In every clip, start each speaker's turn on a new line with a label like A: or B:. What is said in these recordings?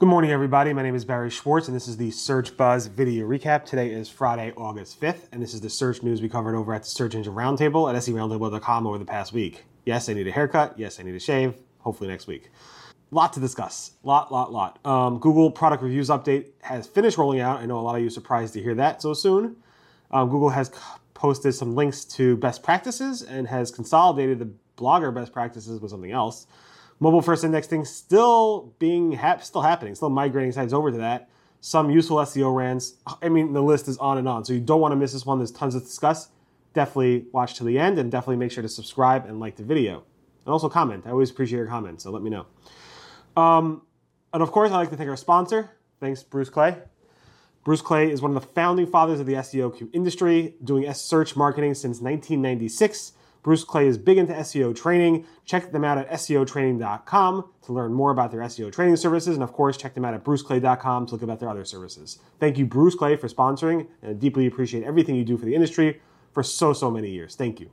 A: Good morning, everybody. My name is Barry Schwartz, and this is the Search Buzz video recap. Today is Friday, August 5th, and this is the search news we covered over at the Search Engine Roundtable at seroundtable.com over the past week. Yes, I need a haircut. Yes, I need a shave. Hopefully next week. Lot to discuss. Lot, lot, lot. Um, Google product reviews update has finished rolling out. I know a lot of you surprised to hear that so soon. Um, Google has posted some links to best practices and has consolidated the blogger best practices with something else mobile first indexing still being hap- still happening, still migrating sites over to that. Some useful SEO rants. I mean, the list is on and on. So you don't want to miss this one. There's tons to discuss. Definitely watch to the end and definitely make sure to subscribe and like the video. And also comment. I always appreciate your comments, so let me know. Um, and of course, I'd like to thank our sponsor. Thanks, Bruce Clay. Bruce Clay is one of the founding fathers of the SEO industry, doing search marketing since 1996. Bruce Clay is big into SEO training. Check them out at SEOtraining.com to learn more about their SEO training services. And of course, check them out at BruceClay.com to look about their other services. Thank you, Bruce Clay, for sponsoring, and I deeply appreciate everything you do for the industry for so, so many years. Thank you.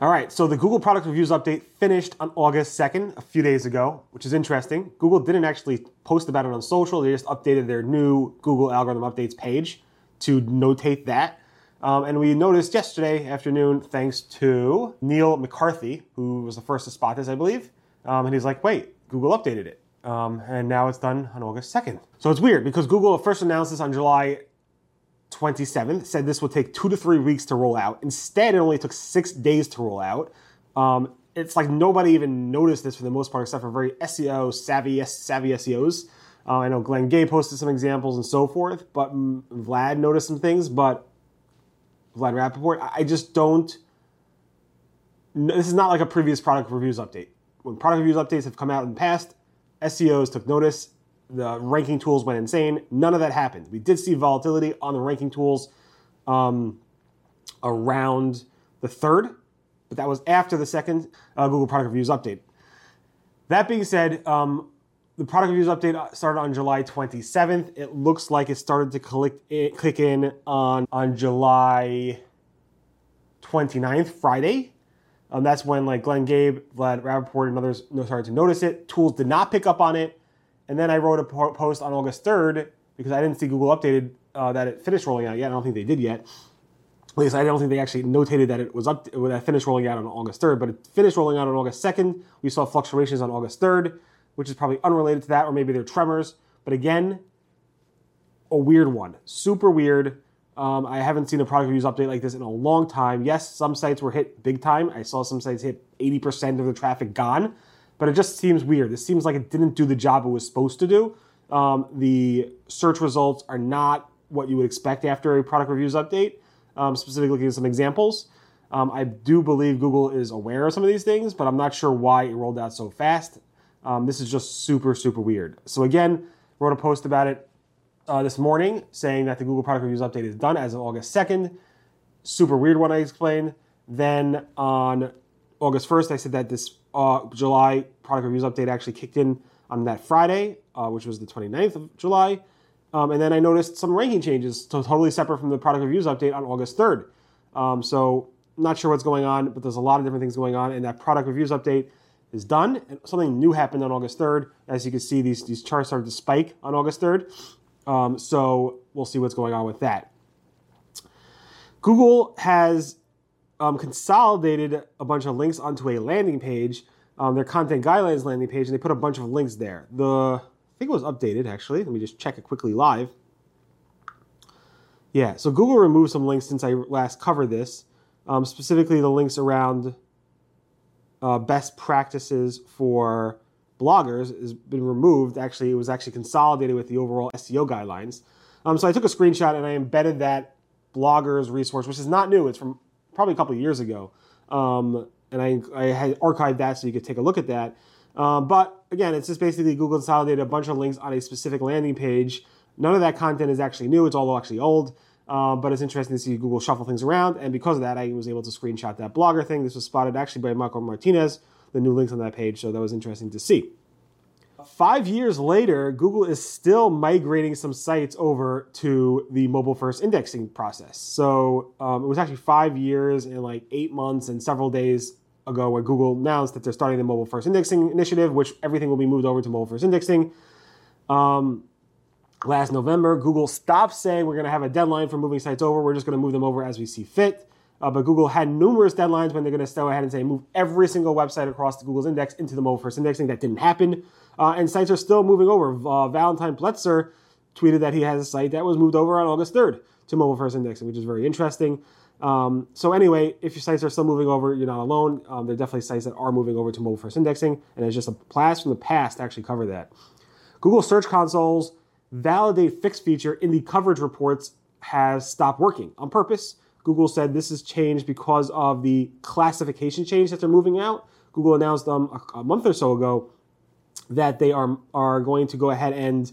A: All right, so the Google product reviews update finished on August 2nd, a few days ago, which is interesting. Google didn't actually post about it on social, they just updated their new Google algorithm updates page to notate that. Um, and we noticed yesterday afternoon, thanks to Neil McCarthy, who was the first to spot this, I believe. Um, and he's like, wait, Google updated it. Um, and now it's done on August 2nd. So it's weird because Google first announced this on July 27th, said this would take two to three weeks to roll out. Instead, it only took six days to roll out. Um, it's like nobody even noticed this for the most part, except for very SEO savvy, savvy SEOs. Uh, I know Glenn Gabe posted some examples and so forth, but Vlad noticed some things. But Vlad Rappaport, I just don't. This is not like a previous product reviews update. When product reviews updates have come out in the past, SEOs took notice the ranking tools went insane. None of that happened. We did see volatility on the ranking tools um, around the third, but that was after the second uh, Google Product Reviews update. That being said, um, the product reviews update started on July 27th. It looks like it started to click in, click in on, on July 29th, Friday. Um, that's when like Glenn Gabe, Vlad Rappaport, and others started to notice it. Tools did not pick up on it. And then I wrote a post on August 3rd because I didn't see Google updated uh, that it finished rolling out yet. I don't think they did yet. At least I don't think they actually notated that it was up when I finished rolling out on August 3rd, but it finished rolling out on August 2nd. We saw fluctuations on August 3rd, which is probably unrelated to that, or maybe they're tremors. But again, a weird one. Super weird. Um, I haven't seen a product reviews update like this in a long time. Yes, some sites were hit big time. I saw some sites hit 80% of the traffic gone but it just seems weird. It seems like it didn't do the job it was supposed to do. Um, the search results are not what you would expect after a product reviews update. Um, specifically, looking at some examples. Um, I do believe Google is aware of some of these things, but I'm not sure why it rolled out so fast. Um, this is just super, super weird. So again, wrote a post about it uh, this morning saying that the Google product reviews update is done as of August 2nd. Super weird one I explained. Then on August 1st, I said that this uh, July product reviews update actually kicked in on that Friday, uh, which was the 29th of July. Um, and then I noticed some ranking changes, so totally separate from the product reviews update on August 3rd. Um, so not sure what's going on, but there's a lot of different things going on. And that product reviews update is done. And something new happened on August 3rd. As you can see, these, these charts started to spike on August 3rd. Um, so we'll see what's going on with that. Google has um, consolidated a bunch of links onto a landing page, um, their content guidelines landing page, and they put a bunch of links there. The I think it was updated actually. Let me just check it quickly live. Yeah, so Google removed some links since I last covered this, um, specifically the links around uh, best practices for bloggers has been removed. Actually, it was actually consolidated with the overall SEO guidelines. Um, so I took a screenshot and I embedded that bloggers resource, which is not new. It's from probably a couple years ago. Um, and I, I had archived that so you could take a look at that. Um, but again, it's just basically Google consolidated a bunch of links on a specific landing page. None of that content is actually new, it's all actually old. Uh, but it's interesting to see Google shuffle things around. And because of that, I was able to screenshot that blogger thing. This was spotted actually by Michael Martinez, the new links on that page. So that was interesting to see. Five years later, Google is still migrating some sites over to the mobile first indexing process. So um, it was actually five years and like eight months and several days ago when Google announced that they're starting the mobile first indexing initiative, which everything will be moved over to mobile first indexing. Um, last November, Google stopped saying we're going to have a deadline for moving sites over. We're just going to move them over as we see fit. Uh, but Google had numerous deadlines when they're going to go ahead and say move every single website across the Google's index into the mobile first indexing. That didn't happen. Uh, and sites are still moving over. Uh, Valentine Pletzer tweeted that he has a site that was moved over on August 3rd to mobile first indexing, which is very interesting. Um, so anyway, if your sites are still moving over, you're not alone. Um, there are definitely sites that are moving over to mobile first indexing, and it's just a blast from the past to actually cover that. Google Search Console's validate fix feature in the coverage reports has stopped working on purpose. Google said this is changed because of the classification change that they're moving out. Google announced um, a, a month or so ago that they are, are going to go ahead and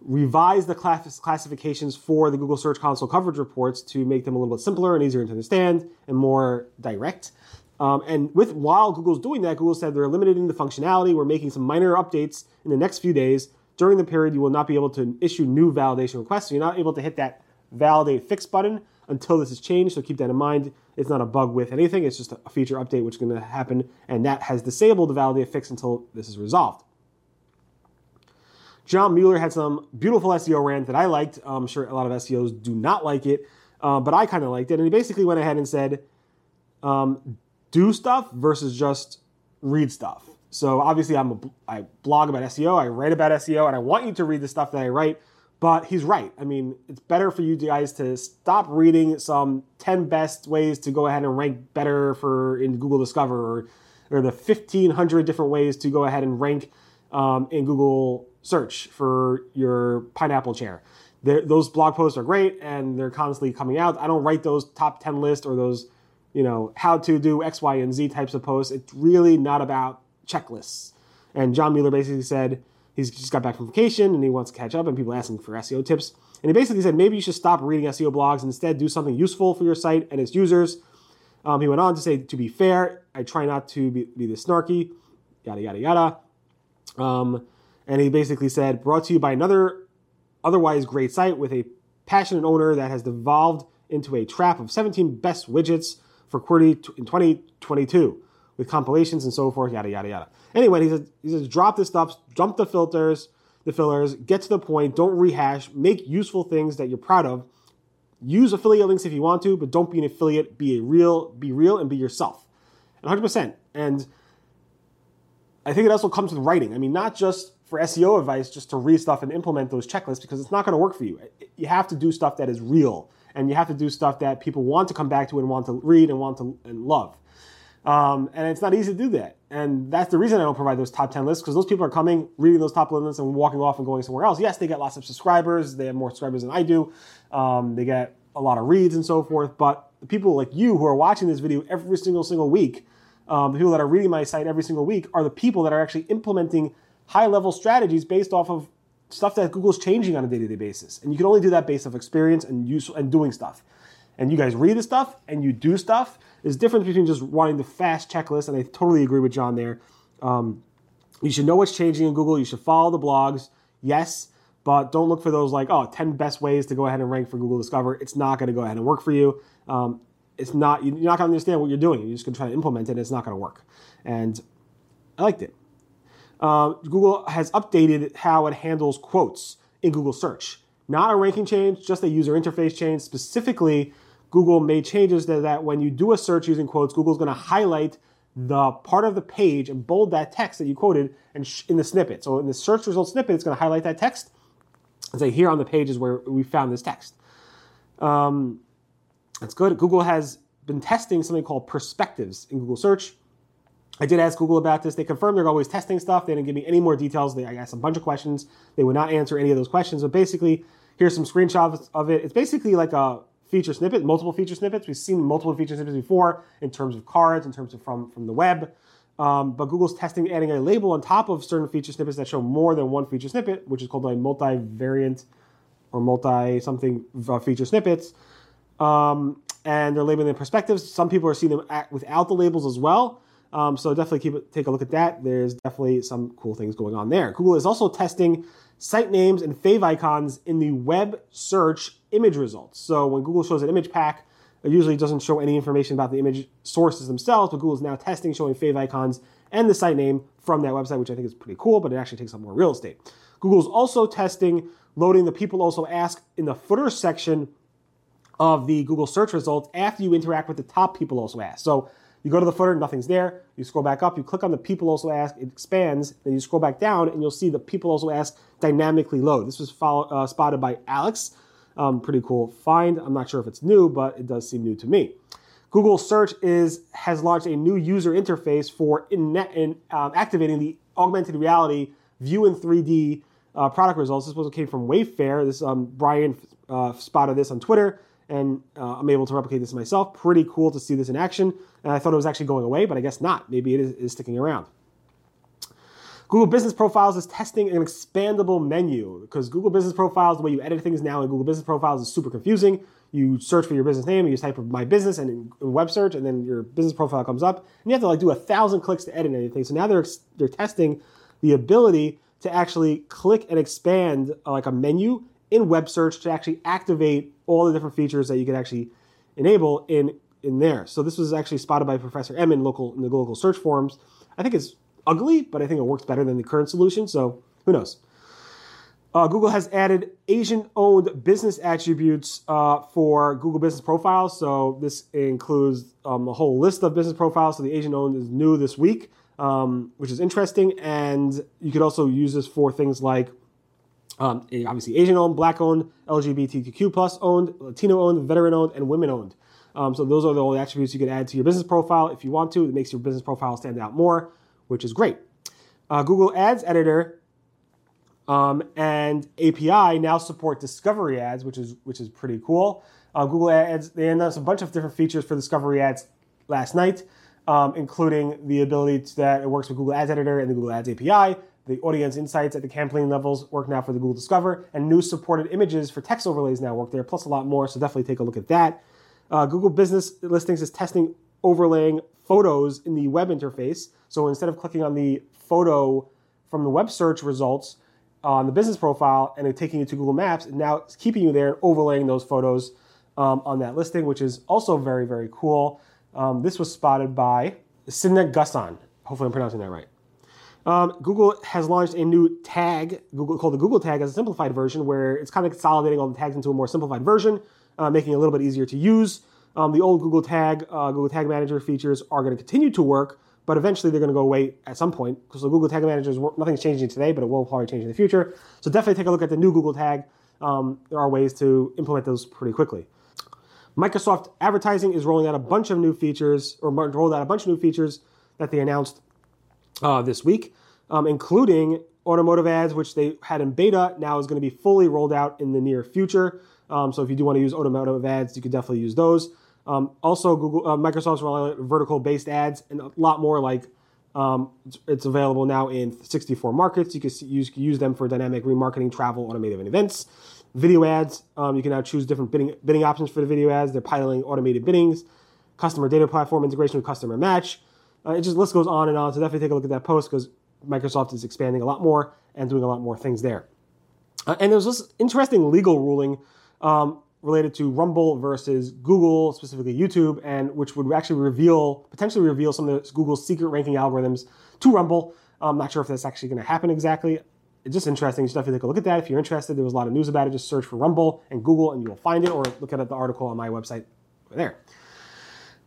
A: revise the class- classifications for the Google Search Console coverage reports to make them a little bit simpler and easier to understand and more direct. Um, and with while Google's doing that, Google said they're limiting the functionality. We're making some minor updates in the next few days. During the period, you will not be able to issue new validation requests. So you're not able to hit that validate fix button until this is changed. So keep that in mind. It's not a bug with anything. It's just a feature update which is going to happen, and that has disabled the validate fix until this is resolved. John Mueller had some beautiful SEO rant that I liked. I'm sure a lot of SEOs do not like it, uh, but I kind of liked it. And he basically went ahead and said, um, do stuff versus just read stuff. So obviously, I'm a, I blog about SEO, I write about SEO, and I want you to read the stuff that I write. But he's right. I mean, it's better for you guys to stop reading some 10 best ways to go ahead and rank better for in Google Discover or, or the 1500 different ways to go ahead and rank um, in Google search for your pineapple chair. They're, those blog posts are great and they're constantly coming out. I don't write those top 10 lists or those, you know, how to do X, Y, and Z types of posts. It's really not about checklists. And John Mueller basically said he's just got back from vacation and he wants to catch up and people asking for SEO tips. And he basically said maybe you should stop reading SEO blogs and instead do something useful for your site and its users. Um, he went on to say, to be fair, I try not to be, be this snarky, yada, yada, yada. Um, and he basically said, brought to you by another otherwise great site with a passionate owner that has devolved into a trap of 17 best widgets for QWERTY in 2022 with compilations and so forth, yada, yada, yada. Anyway, he says, he says drop the stuff, dump the filters, the fillers, get to the point, don't rehash, make useful things that you're proud of. Use affiliate links if you want to, but don't be an affiliate. Be a real, be real, and be yourself. 100%. And I think it also comes with writing. I mean, not just for SEO advice, just to read stuff and implement those checklists because it's not going to work for you. You have to do stuff that is real, and you have to do stuff that people want to come back to and want to read and want to and love. Um, and it's not easy to do that. And that's the reason I don't provide those top 10 lists because those people are coming, reading those top ten lists, and walking off and going somewhere else. Yes, they get lots of subscribers. They have more subscribers than I do. Um, they get a lot of reads and so forth. But the people like you who are watching this video every single single week um, the people that are reading my site every single week are the people that are actually implementing high level strategies based off of stuff that Google's changing on a day to day basis. And you can only do that based off experience and use and doing stuff. And you guys read the stuff and you do stuff. There's difference between just wanting the fast checklist, and I totally agree with John there. Um, you should know what's changing in Google. You should follow the blogs, yes, but don't look for those like, oh, 10 best ways to go ahead and rank for Google Discover. It's not going to go ahead and work for you. Um, it's not you're not going to understand what you're doing. You're just going to try to implement it, and it's not going to work. And I liked it. Uh, Google has updated how it handles quotes in Google search. Not a ranking change, just a user interface change. Specifically, Google made changes that, that when you do a search using quotes, Google's going to highlight the part of the page and bold that text that you quoted and sh- in the snippet. So in the search result snippet, it's going to highlight that text and say here on the page is where we found this text. Um, that's good. Google has been testing something called perspectives in Google search. I did ask Google about this. They confirmed they're always testing stuff. They didn't give me any more details. They, I asked a bunch of questions. They would not answer any of those questions. But basically, here's some screenshots of it. It's basically like a feature snippet, multiple feature snippets. We've seen multiple feature snippets before in terms of cards, in terms of from, from the web. Um, but Google's testing adding a label on top of certain feature snippets that show more than one feature snippet, which is called a multi-variant or multi-something uh, feature snippets. Um, and they're labeling the perspectives. Some people are seeing them without the labels as well. Um, so definitely keep take a look at that. There's definitely some cool things going on there. Google is also testing site names and favicons in the web search image results. So when Google shows an image pack, It usually doesn't show any information about the image sources themselves, but Google is now testing showing favicons and the site name from that website, which I think is pretty cool, but it actually takes up more real estate. Google's also testing loading the people also ask in the footer section of the Google search results after you interact with the top people also ask. So you go to the footer, nothing's there. You scroll back up, you click on the people also ask, it expands. Then you scroll back down, and you'll see the people also ask dynamically load. This was follow, uh, spotted by Alex. Um, pretty cool find. I'm not sure if it's new, but it does seem new to me. Google Search is has launched a new user interface for in, in um, activating the augmented reality view in 3D uh, product results. This was came from Wayfair. This um, Brian uh, spotted this on Twitter, and uh, I'm able to replicate this myself. Pretty cool to see this in action. And I thought it was actually going away, but I guess not. Maybe it is, is sticking around. Google Business Profiles is testing an expandable menu because Google Business Profiles, the way you edit things now in Google Business Profiles is super confusing. You search for your business name, you type my business and in, web search, and then your business profile comes up, and you have to like do a thousand clicks to edit anything. So now they're they're testing the ability to actually click and expand uh, like a menu in web search to actually activate all the different features that you can actually enable in in there. So this was actually spotted by Professor M in local in the local search forums. I think it's ugly, but I think it works better than the current solution. So who knows? Uh, Google has added Asian-owned business attributes uh, for Google Business Profiles. So this includes um, a whole list of business profiles. So the Asian-owned is new this week um, which is interesting. And you could also use this for things like um, obviously Asian owned, black owned, LGBTQ plus owned, Latino owned, veteran owned, and women owned. Um, so those are the only attributes you could add to your business profile if you want to. It makes your business profile stand out more, which is great. Uh, Google Ads Editor um, and API now support discovery ads, which is which is pretty cool. Uh, Google Ads they announced a bunch of different features for discovery ads last night um, including the ability to, that it works with Google Ads Editor and the Google Ads API. The audience insights at the campaign levels work now for the Google Discover, and new supported images for text overlays now work there, plus a lot more. So definitely take a look at that. Uh, Google Business Listings is testing overlaying photos in the web interface. So instead of clicking on the photo from the web search results on the business profile and taking you to Google Maps, and now it's keeping you there and overlaying those photos um, on that listing, which is also very, very cool. Um, this was spotted by Sidney Gusson. Hopefully, I'm pronouncing that right. Um, Google has launched a new tag, Google called the Google tag, as a simplified version, where it's kind of consolidating all the tags into a more simplified version, uh, making it a little bit easier to use. Um, the old Google tag, uh, Google Tag Manager features are going to continue to work, but eventually they're going to go away at some point because the Google Tag Manager is nothing's changing today, but it will probably change in the future. So definitely take a look at the new Google tag. Um, there are ways to implement those pretty quickly. Microsoft Advertising is rolling out a bunch of new features, or rolled out a bunch of new features that they announced uh, this week, um, including automotive ads, which they had in beta, now is going to be fully rolled out in the near future. Um, so if you do want to use automotive ads, you could definitely use those. Um, also, Google, uh, Microsoft's vertical-based ads and a lot more like um, it's, it's, available now in 64 markets. You can use, use them for dynamic remarketing, travel, automotive, and events. Video ads, um, you can now choose different bidding, bidding options for the video ads. They're piloting automated biddings, customer data platform integration with customer match. Uh, it just list goes on and on. So definitely take a look at that post because Microsoft is expanding a lot more and doing a lot more things there. Uh, and there's this interesting legal ruling um, related to Rumble versus Google, specifically YouTube, and which would actually reveal, potentially reveal some of Google's secret ranking algorithms to Rumble. I'm not sure if that's actually going to happen exactly it's just interesting. You should definitely take a look at that. If you're interested, there was a lot of news about it. Just search for Rumble and Google and you will find it, or look at the article on my website there.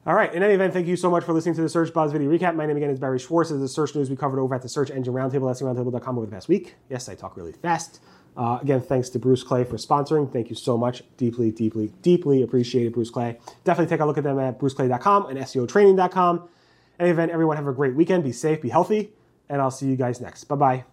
A: All right. In any event, thank you so much for listening to the Search Buzz video recap. My name again is Barry Schwartz. This is the search news we covered over at the Search Engine Roundtable, SERoundtable.com over the past week. Yes, I talk really fast. Uh, again, thanks to Bruce Clay for sponsoring. Thank you so much. Deeply, deeply, deeply appreciated, Bruce Clay. Definitely take a look at them at bruceclay.com and SEOtraining.com. In any event, everyone have a great weekend. Be safe, be healthy, and I'll see you guys next. Bye bye.